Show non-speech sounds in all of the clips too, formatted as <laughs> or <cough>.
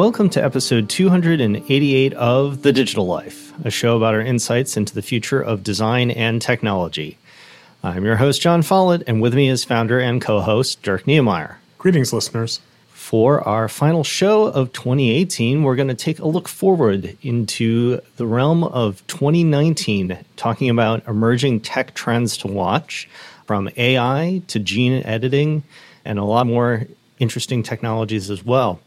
Welcome to episode 288 of The Digital Life, a show about our insights into the future of design and technology. I'm your host, Jon Follett, and with me is founder and co host, Dirk Knemeyer. Greetings, listeners. For our final show of 2018, we're going to take a look forward into the realm of 2019, talking about emerging tech trends to watch from AI to gene editing and a lot more interesting technologies as well.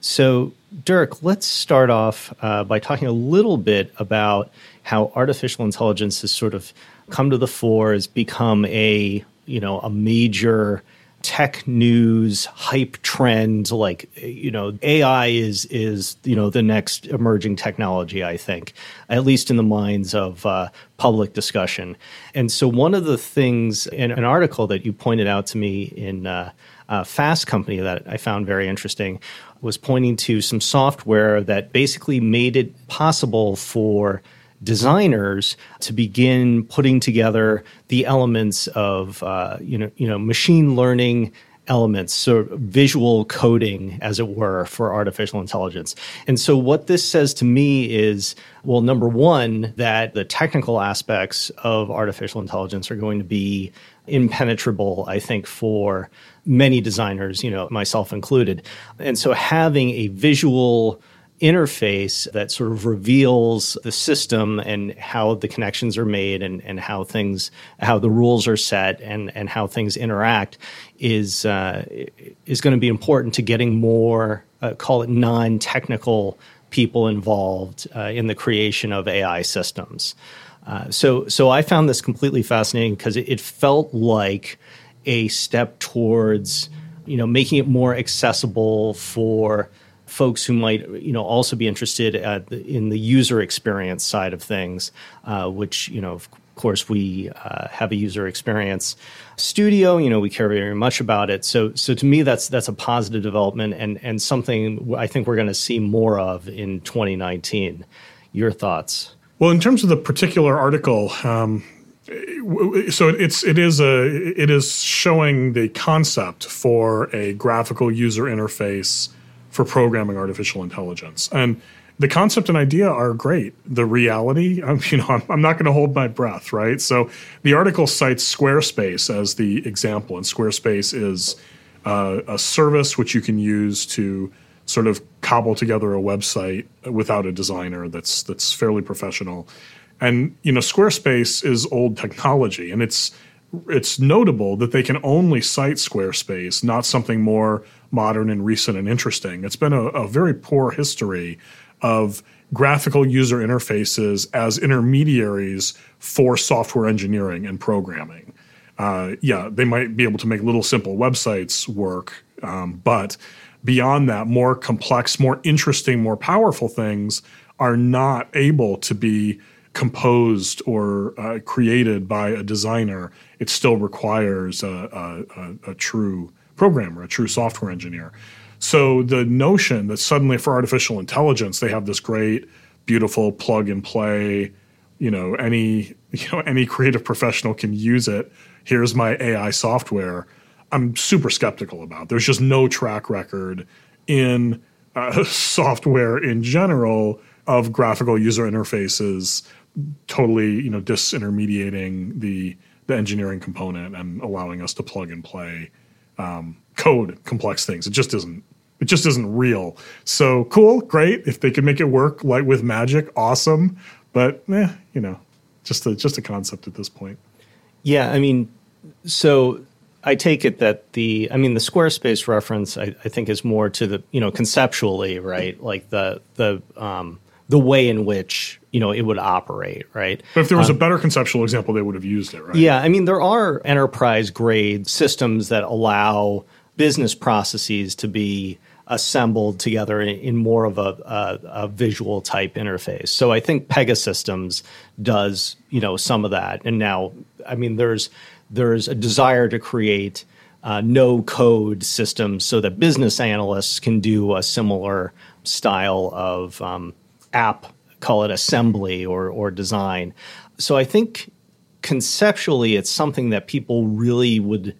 So, Dirk, let's start off uh, by talking a little bit about how artificial intelligence has sort of come to the fore, has become a you know a major tech news hype trend. Like you know ai is is you know the next emerging technology i think at least in the minds of uh, public discussion. And so one of the things in an article that you pointed out to me in uh, uh, fast company that i found very interesting was pointing to some software that basically made it possible for designers to begin putting together the elements of uh, you know you know machine learning elements, so visual coding, as it were, for artificial intelligence. And so, what this says to me is well, number one, that the technical aspects of artificial intelligence are going to be impenetrable, I think, for many designers, you know, myself included. And so, having a visual interface that sort of reveals the system and how the connections are made and, and how things how the rules are set and, and how things interact is uh, is going to be important to getting more uh, call it non-technical people involved uh, in the creation of AI systems. Uh, so so I found this completely fascinating because it, it felt like a step towards you know making it more accessible for folks who might you know also be interested the, in the user experience side of things, uh, which you know of course we uh, have a user experience studio. You know we care very much about it. So so to me that's that's a positive development and and something I think we're going to see more of in 2019. Your thoughts? Well, in terms of the particular article. Um, so it's it is a it is showing the concept for a graphical user interface for programming artificial intelligence. And the concept and idea are great. The reality, <laughs> I'm, you know, I'm, I'm not going to hold my breath, right? So the article cites Squarespace as the example, and Squarespace is uh, a service which you can use to sort of cobble together a website without a designer that's that's fairly professional. And you know, Squarespace is old technology, and it's it's notable that they can only cite Squarespace, not something more modern and recent and interesting. It's been a, a very poor history of graphical user interfaces as intermediaries for software engineering and programming. Uh, yeah, they might be able to make little simple websites work, um, but beyond that, more complex, more interesting, more powerful things are not able to be composed or uh, created by a designer, it still requires a, a, a, true programmer, a true software engineer. So the notion that suddenly for artificial intelligence they have this great, beautiful plug and play, you know, any <laughs> you know any creative professional can use it. Here's my AI software. I'm super skeptical about. There's just no track record in uh, <laughs> software in general of graphical user interfaces totally you know disintermediating the the engineering component and allowing us to plug and play um, code complex things. It just isn't. It just isn't real. So cool, great. If they can make it work like with magic, awesome. But eh, you know, just a just a concept at this point. Yeah, I mean, so I take it that the, I mean, the Squarespace reference, I, I, think, is more to the, you know, conceptually, right? Like the the um, the way in which you know it would operate, right? But if there was um, a better conceptual example, they would have used it, right? Yeah, I mean there are enterprise grade systems that allow business processes to be assembled together in, in more of a, a, a, visual type interface. So I think Pegasystems does you know some of that, and now I mean there's there's a desire to create uh, no code systems so that business analysts can do a similar style of um, app, call it assembly or, or design. So I think conceptually it's something that people really would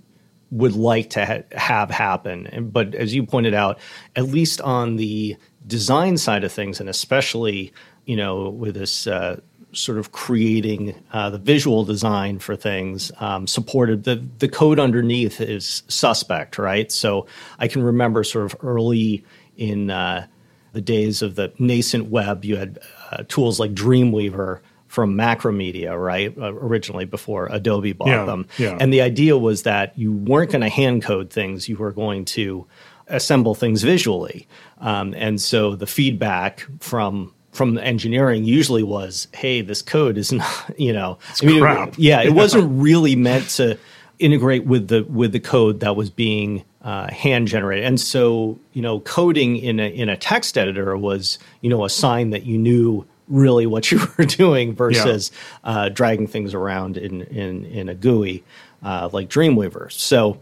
would like to ha- have happen. But as you pointed out, at least on the design side of things, and especially you know with this uh, sort of creating uh, the visual design for things um, supported the the code underneath is suspect, right? So I can remember sort of early in uh, the days of the nascent web, you had uh, tools like Dreamweaver from Macromedia, right? Uh, originally before Adobe bought yeah, them. Yeah. And the idea was that you weren't going to hand code things, you were going to assemble things visually. Um, and so the feedback from from engineering usually was, hey, this code is <laughs> not, you know, I mean, crap. It, yeah, it wasn't <laughs> really meant to integrate with the with the code that was being uh, hand generated. And so, you know, coding in a in a text editor was, you know, a sign that you knew really what you <laughs> were doing versus yeah. uh, dragging things around in in in a GUI uh, like Dreamweaver. So.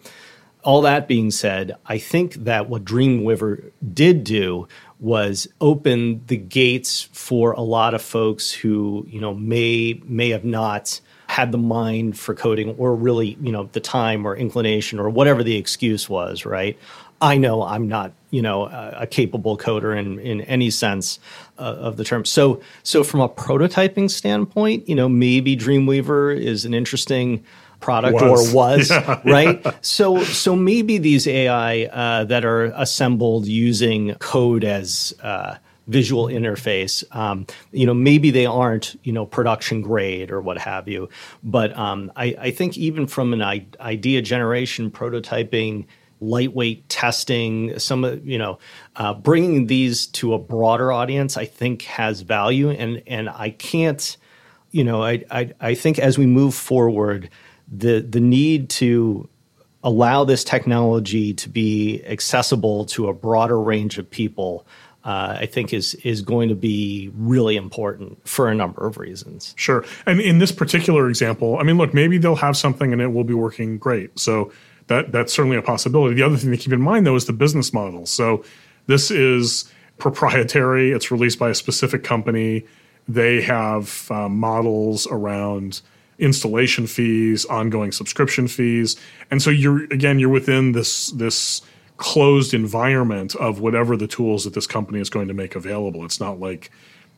All that being said, I think that what Dreamweaver did do was open the gates for a lot of folks who you know may may have not had the mind for coding or really you know the time or inclination or whatever the excuse was right i know i'm not you know a, a capable coder in in any sense uh, of the term so so from a prototyping standpoint you know maybe dreamweaver is an interesting product was. or <laughs> was yeah, right yeah. so so maybe these ai uh, that are assembled using code as uh, visual interface. Um, you know maybe they aren't you know production grade or what have you but um, I, I, think even from an idea generation prototyping lightweight testing some you know uh, bringing these to a broader audience i think has value. And and i can't you know i i, I think as we move forward the the need to allow this technology to be accessible to a broader range of people uh, I think is is going to be really important for a number of reasons. Sure, and in this particular example, I mean, look, maybe they'll have something and it will be working great. So that that's certainly a possibility. The other thing to keep in mind, though, is the business model. So this is proprietary. It's released by a specific company. They have uh, models around installation fees, ongoing subscription fees, and so you're again you're within this this closed environment of whatever the tools that this company is going to make available. It's not like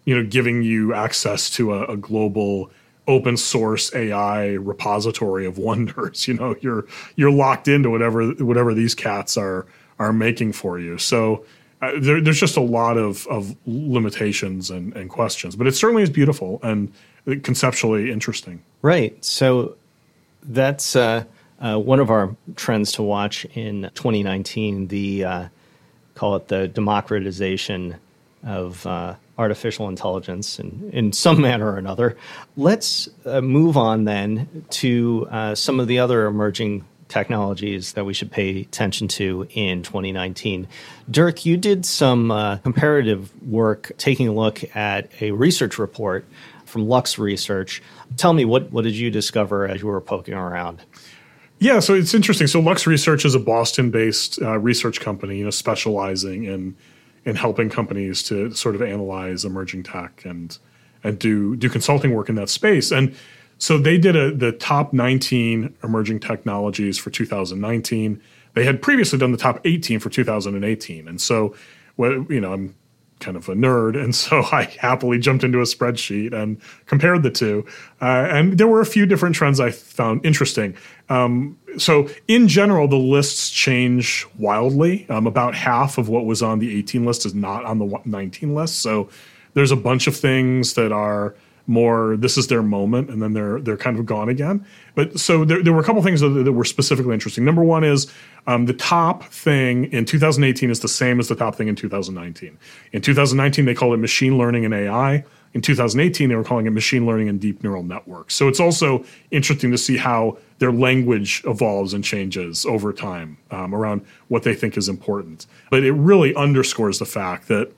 you know giving you access to a, a global open source AI repository of <laughs> wonders. You know, you're you're locked into whatever whatever these cats are are making for you. So uh, there, there's just a lot of of limitations and, and questions, but it certainly is beautiful and conceptually interesting. Right. So that's uh, uh, one of our trends to watch in 2019. The uh, call it the democratization of uh, artificial intelligence in, in some manner or another. Let's uh, move on then to uh, some of the other emerging technologies that we should pay attention to in 2019. Dirk, you did some uh, comparative work taking a look at a research report from Lux Research. Tell me, what, what did you discover as you were poking around? Yeah, so it's interesting. So Lux Research is a Boston-based uh, research company, you know, specializing in in helping companies to sort of analyze emerging tech and and do do consulting work in that space. And so they did a, the top 19 emerging technologies for 2019. They had previously done the top 18 for 2018. And so, well, you know, I'm kind of a nerd, and so <laughs> I happily jumped into a spreadsheet and compared the two. Uh, and there were a few different trends I found interesting. Um, so, in general, the lists change wildly. Um, about half of what was on the 18 list is not on the 19 list. So, there's a bunch of things that are more this is their moment and then they're they're kind of gone again. But so there, there were a couple things that, that, were specifically interesting. Number one is um, the top thing in 2018 is the same as the top thing in 2019 in 2019 they called it machine learning and ai in 2018 they were calling it machine learning and deep neural networks. So it's also interesting to see how their language evolves and changes over time um, around what they think is important. But it really underscores the fact that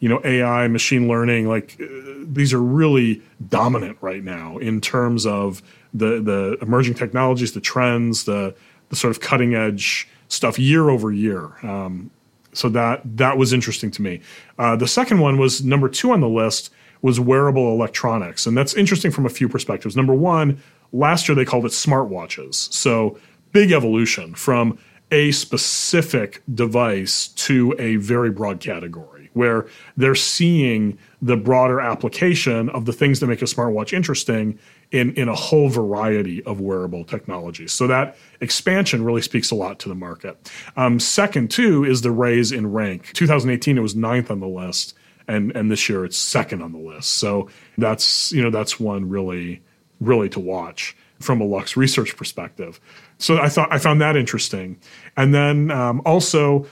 you know AI, machine learning, like uh, these are really dominant right now in terms of the the emerging technologies, the trends, the the sort of cutting edge stuff year over year. Um, so that that was interesting to me. Uh, the second one was number two on the list was wearable electronics, and that's interesting from a few perspectives. Number one, last year they called it smartwatches. So big evolution from a specific device to a very broad category where they're seeing the broader application of the things that make a smartwatch interesting in, in a whole variety of wearable technologies. So that expansion really speaks a lot to the market. Um, second, too, is the raise in rank. 2018, it was ninth on the list, and and this year it's second on the list. So that's you know that's one really really to watch from a Lux research perspective. So I thought I found that interesting, and then um, also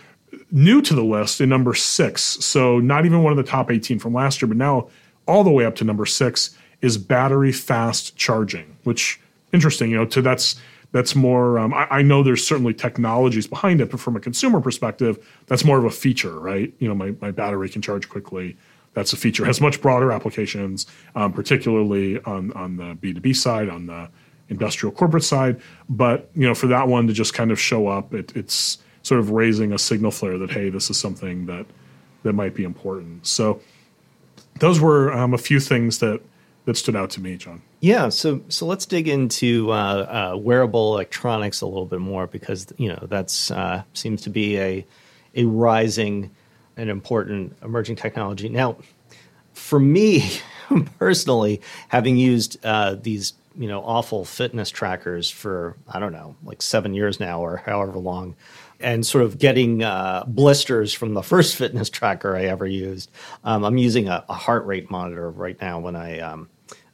new to the list in number six. So not even one of the top 18 from last year, but now all the way up to number six is battery fast charging, which interesting. You know, to that's that's more. Um, I, I, know there's certainly technologies behind it, but from a consumer perspective, that's more of a feature, right? You know, my my battery can charge quickly. That's a feature. Has much broader applications, um, particularly on on the B2B side, on the industrial corporate side. But you know, for that one to just kind of show up, it, it's sort of raising a signal flare that hey, this is something that that might be important. So those were um, a few things that that stood out to me, John. Yeah, so so let's dig into uh, uh, wearable electronics a little bit more because you know that's uh, seems to be a a rising and important emerging technology. Now, for me <laughs> personally, having used uh, these you know awful fitness trackers for I don't know like seven years now or however long, and sort of getting uh, blisters from the <laughs> first fitness tracker I ever used. Um, I'm using a, a, heart rate monitor right now when I um,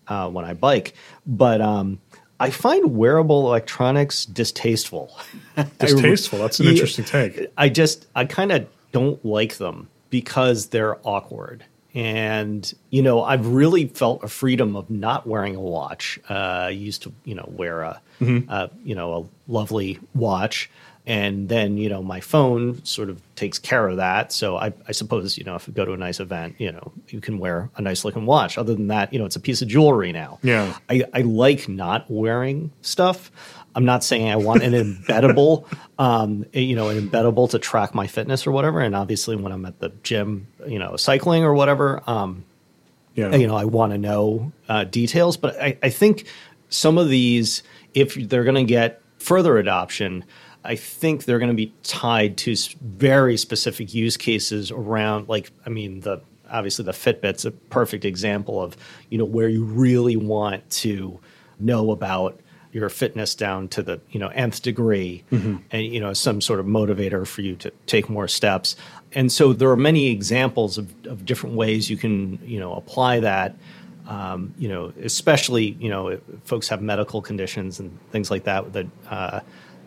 uh, when I bike, but um, I find wearable electronics distasteful. <laughs> Distasteful. That's an interesting take. I just I kind of don't like them because they're awkward. And you know, I've really felt a freedom of not wearing a watch. Uh, I used to, you know, wear a, mm-hmm. uh, you know, a lovely watch, and then you know my phone sort of takes care of that. So I, I, suppose you know if you go to a nice event you know you can wear a nice looking watch. Other than that you know it's a piece of jewelry now. Yeah. I, I like not wearing stuff. I'm not saying i want an embeddable <laughs> um, you know an embeddable to track my fitness or whatever. And obviously when i'm at the gym you know cycling or whatever um, yeah. you know i want to know uh, details. But I, I think some of these if they're going to get further adoption I think they're going to be tied to very specific use cases around, like, I mean, the obviously the Fitbit's a perfect example of, you know, where you really want to know about your fitness down to the you know nth degree mm-hmm. and you know some sort of motivator for you to take more steps and so there are many examples of, of different ways you can you know apply that um, you know especially you know if folks have medical conditions and things like that that uh,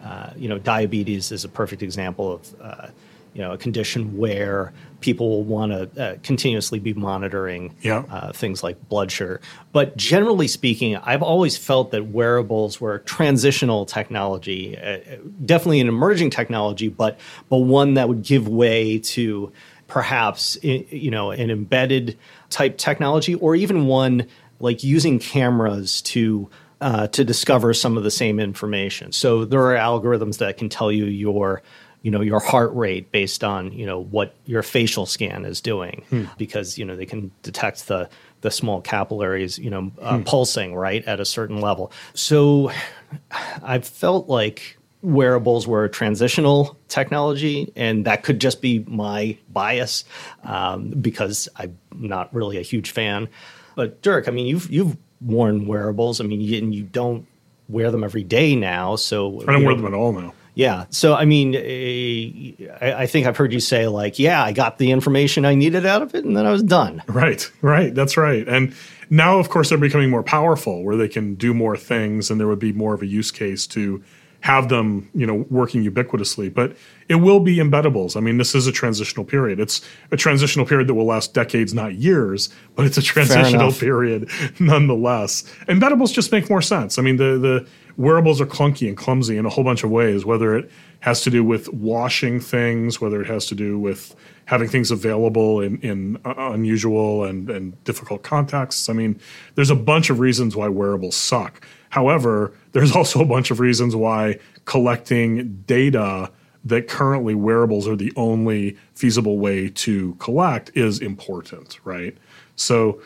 uh, you know, diabetes is a perfect example of uh, you know a condition where people will want to uh, continuously be monitoring yeah. Uh, things like blood sugar. But generally speaking, I've always felt that wearables were transitional technology, uh, definitely an emerging technology, but but one that would give way to perhaps you know an embedded type technology, or even one like using cameras to uh, to discover some of the same information. So there are algorithms that can tell you your you know your heart rate based on you know what your facial scan is doing hmm. because you know they can detect the the small capillaries you know uh, hmm. pulsing right at a certain level so <sighs> i felt like wearables were a transitional technology and that could just be my bias um, because i'm not really a huge fan but dirk i mean you've you've worn wearables. I mean, you, and you don't wear them every day now. So I don't wear know, them at all now. Yeah. So I mean, eh, I, I, think I've heard you say like, yeah, I got the information I needed out of it, and then I was done. Right. Right. That's right. And now, of course, they're becoming more powerful, where they can do more things, and there would be more of a use case to have them, you know, working ubiquitously. But it will be embeddables. I mean, this is a transitional period. It's a transitional period that will last decades, not years, but it's a transitional period <laughs> nonetheless. Embeddables just make more sense. I mean, the the wearables are clunky and clumsy in a whole bunch of ways, whether it has to do with washing things, whether it has to do with having things available in, in uh, unusual and, and difficult contexts. I mean, there's a bunch of reasons why wearables suck. However, there's <laughs> also a bunch of reasons why collecting data that currently wearables are the only feasible way to collect is important, right? So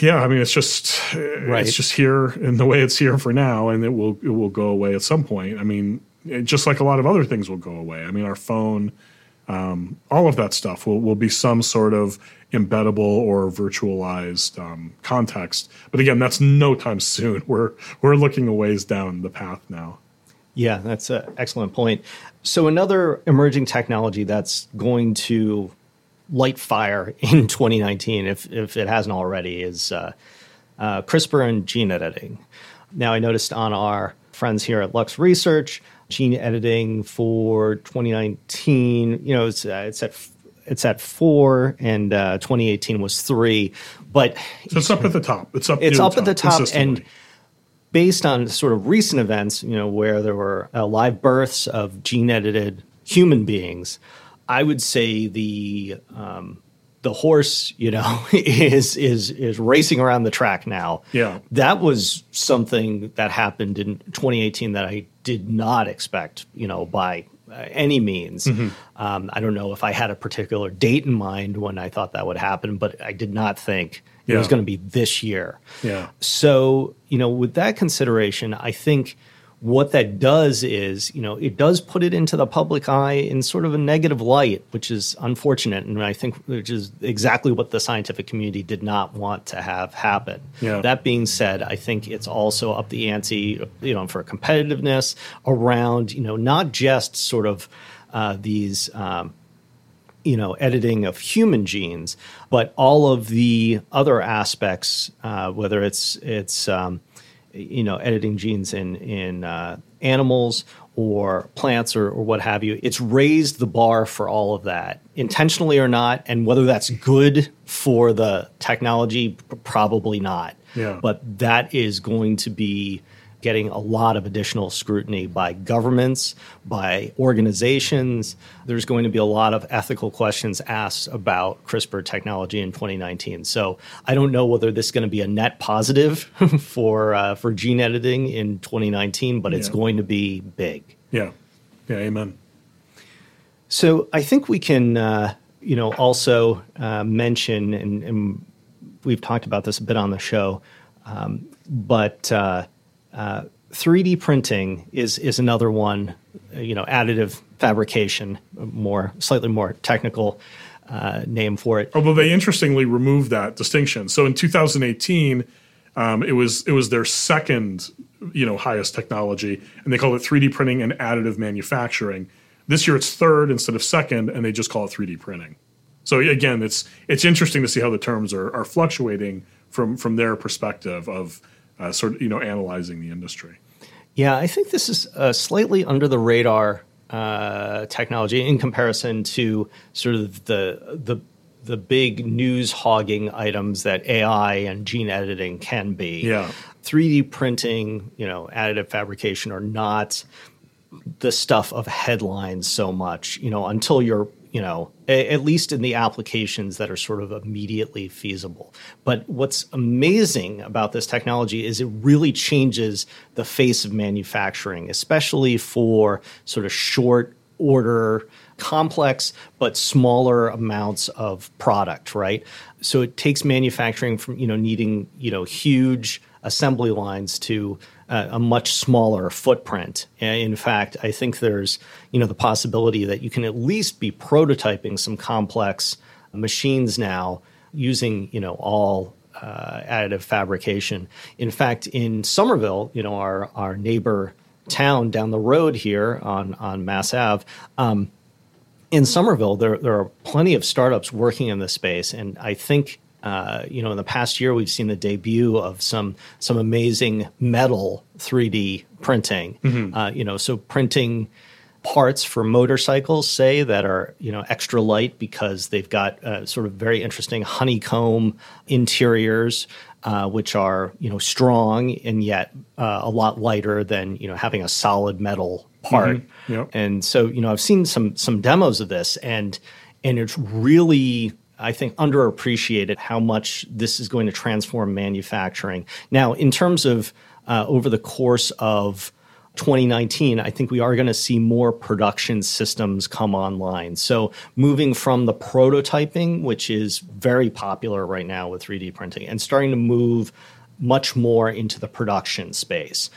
Yeah, I mean, it's just Right. it's just here in the way it's here for now, and it will it will go away at some point. I mean, just like a lot of other things will go away. I mean, our phone, um, all of that stuff will will be some sort of embeddable or virtualized um, context. But again, that's no time soon. <laughs> We're we're looking a ways down the path now. Yeah, that's an excellent point. So, another emerging technology that's going to light fire <laughs> in 2019, if, if it hasn't already, is uh, uh, CRISPR and gene editing. Now, I noticed on our friends here at Lux Research, gene editing for 2019, you know, it's, uh, it's at it's at four, and uh, 2018 was three. But So it's up at the top. It's up. it's up at the top, and based on sort of recent events, you know, where there were uh, live births of gene edited human beings, I would say the um, the horse, you know, <laughs> is is is racing around the track now. Yeah. that was something that happened in 2018 that I did not expect, you know, by uh, any means. Mm-hmm. Um, I don't know if I had a particular date in mind when I thought that would happen, but I did not think it was going to be this year. Yeah. So, you know, with that consideration, I think what that does is, you know, it does put it into the public eye in sort of a negative light, which is unfortunate. And I think which is exactly what the scientific community did not want to have happen. Yeah. That being said, I think it's also up the ante, you know, for competitiveness around, you know, not just sort of uh, these um, you know editing of human genes, but all of the other aspects, uh, whether it's it's um, you know editing genes in in uh, animals or plants or, or what have you, it's raised the bar for all of that, intentionally or not, and whether that's good for the technology, probably not. Yeah. But that is going to be getting a lot of additional scrutiny by governments, by organizations. There's going to be a lot of ethical questions asked about CRISPR technology in 2019. So I don't know whether this is going to be a net positive <laughs> for uh, for gene editing in 2019, but it's Yeah. going to be big. Yeah. Yeah. Amen. So I think we can, uh, you know, also uh, mention, and, and we've talked about this a bit on the show, um, but uh, uh, 3D printing is is another one. uh, You know, additive fabrication, more slightly more technical uh, name for it. Although they interestingly removed that distinction. So in 2018, um, it was it was their second, you know, highest technology, and they call it 3D printing and additive manufacturing. This year it's third instead of second, and they just call it 3D printing. So again, it's it's interesting to see how the terms are, are fluctuating from from their perspective of uh, sort of you know analyzing the industry. Yeah, I think this is a slightly under the radar uh, technology in comparison to sort of the the the big news hogging items that AI and gene editing can be. Yeah. 3D printing, you know, additive fabrication are not the stuff of headlines so much, you know, until you're, you know, a- at least in the applications that are sort of immediately feasible. But what's amazing about this technology is it really changes the face of manufacturing, especially for sort of short order, complex but smaller amounts of product, right? So it takes manufacturing from, you know, needing, you know, huge assembly lines to a much smaller footprint. In fact, I think there's you know the possibility that you can at least be prototyping some complex machines now using you know all uh, additive fabrication. In fact, in Somerville, you know our our neighbor town down the road here on on Mass Ave. Um, in Somerville, there there are plenty of startups working in this space, and I think uh, you know in the past year we've seen the debut of some some amazing metal 3D printing. Uh, you know, so printing parts for motorcycles, say that are you know extra light because they've got uh, sort of very interesting honeycomb interiors. Uh, which are you know strong and yet uh, a lot lighter than you know having a solid metal part. Yep. And so, you know, I've seen some some demos of this, and and it's really, I think, underappreciated how much this is going to transform manufacturing. Now, in terms of uh, over the course of 2019, I think we are going to see more production systems come online. So, moving from the prototyping, which is very popular right now with 3D printing, and starting to move much more into the production space.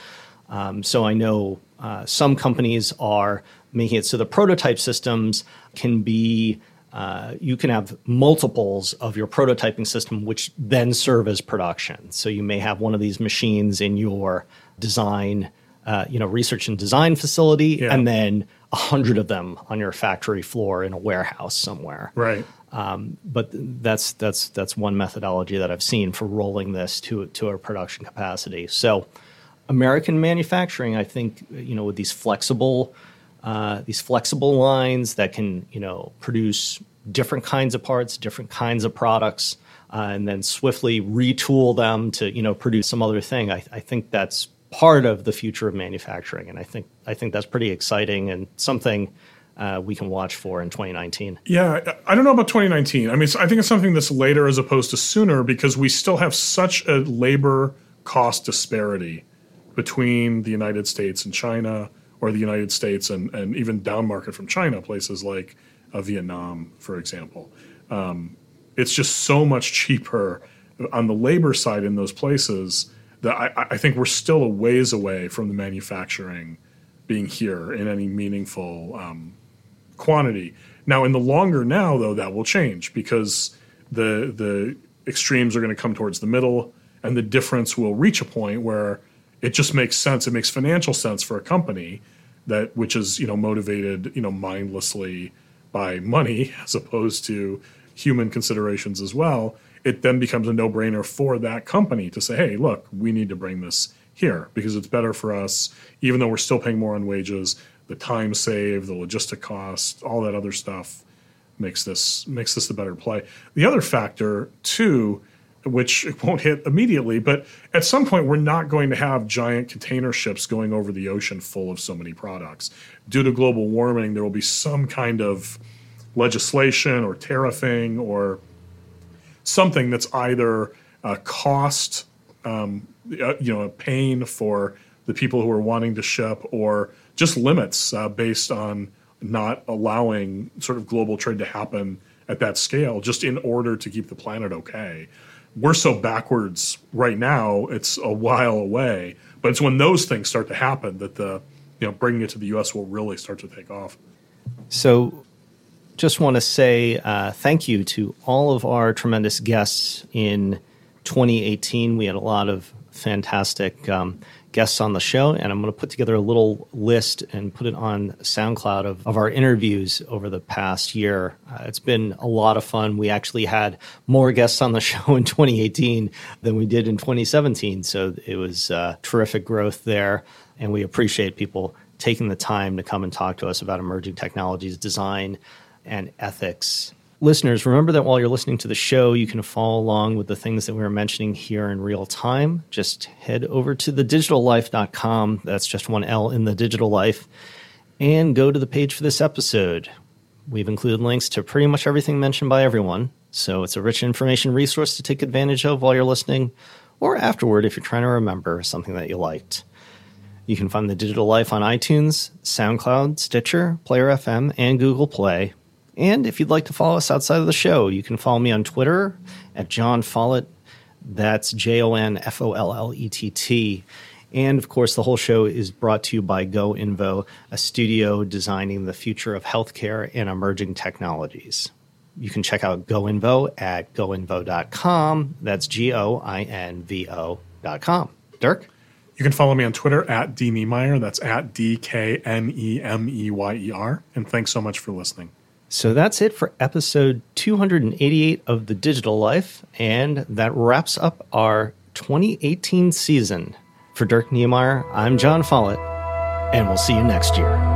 Um, so, I know uh, some companies are making it so the prototype systems can be uh, you can have multiples of your prototyping system, which then serve as production. So you may have one of these machines in your design uh, you know research and design facility, yeah. and then a hundred of them on your factory floor in a warehouse somewhere. Right. Um, but that's that's that's one methodology that I've seen for rolling this to to a production capacity. So, American manufacturing, I think, you know, with these flexible uh, these flexible lines that can you know produce different kinds of parts, different kinds of products, uh, and then swiftly retool them to you know produce some other thing. I, I think that's part of the future of manufacturing, and I think I think that's pretty exciting and something uh, we can watch for in 2019. Yeah, I don't know about 2019. I mean, I think it's something that's later as opposed to sooner because we still have such a labor cost disparity between the United States and China, or the United States and and even down market from China, places like uh, Vietnam, for example. Um, it's just so much cheaper on the labor side in those places that I, I think we're still a ways away from the manufacturing being here in any meaningful um, quantity. Now, in the longer now, though, that will change because the the extremes are going to come towards the middle, and the difference will reach a point where it just makes sense. It makes financial sense for a company that which is you know motivated you know mindlessly by money <laughs> as opposed to human considerations as well it then becomes a no-brainer for that company to say, "Hey, look, we need to bring this here because it's better for us, even though we're still paying more on wages. The time saved, the logistic cost, all that other stuff makes this makes this a better play." The other factor too, which <laughs> won't hit immediately, but at some point we're not going to have giant container ships going over the ocean full of so many products. Due to global warming, there will be some kind of legislation or tariffing or something that's either a cost, um, uh, you know, a pain for the people who are wanting to ship, or just limits uh, based on not allowing sort of global trade to happen at that scale, just in order to keep the planet okay. We're so backwards right now; it's a while away. But it's when those things start to happen that the you know bringing it to the U.S. will really start to take off. So just want to say uh, thank you to all of our tremendous guests in 2018. We had a lot of fantastic um, guests on the show, and I'm going to put together a little list and put it on SoundCloud of, of our interviews over the past year. Uh, it's been a lot of fun. We actually had more guests on the <laughs> show in 2018 than we did in 2017, so it was uh, terrific growth there, and we appreciate people taking the time to come and talk to us about emerging technologies, design, and ethics. Listeners, remember that while you're listening to the show, you can follow along with the things that we are mentioning here in real time. Just head over to thedigitallife.com. That's just one L in the digital life. And go to the page for this episode. We've included links to pretty much everything mentioned by everyone. So it's a rich information resource to take advantage of while you're listening or afterward if you're trying to remember something that you liked. You can find The Digital Life on iTunes, SoundCloud, Stitcher, Player FM, and Google Play. And if you'd like to follow us outside of the show, you can follow me on Twitter at Jon Follett. That's J O N F O L L E T T. And of course, the whole show is brought to you by GoInvo, a studio designing the future of healthcare and emerging technologies. You can check out GoInvo at goinvo.com. That's G O I N V O.com. Dirk? You can follow me on Twitter at dknemeyer. That's at D K N E M E Y E R. And thanks so much for listening. So that's it for episode 288 of The Digital Life, and that wraps up our 2018 season. For Dirk Knemeyer, I'm Jon Follett, and we'll see you next year.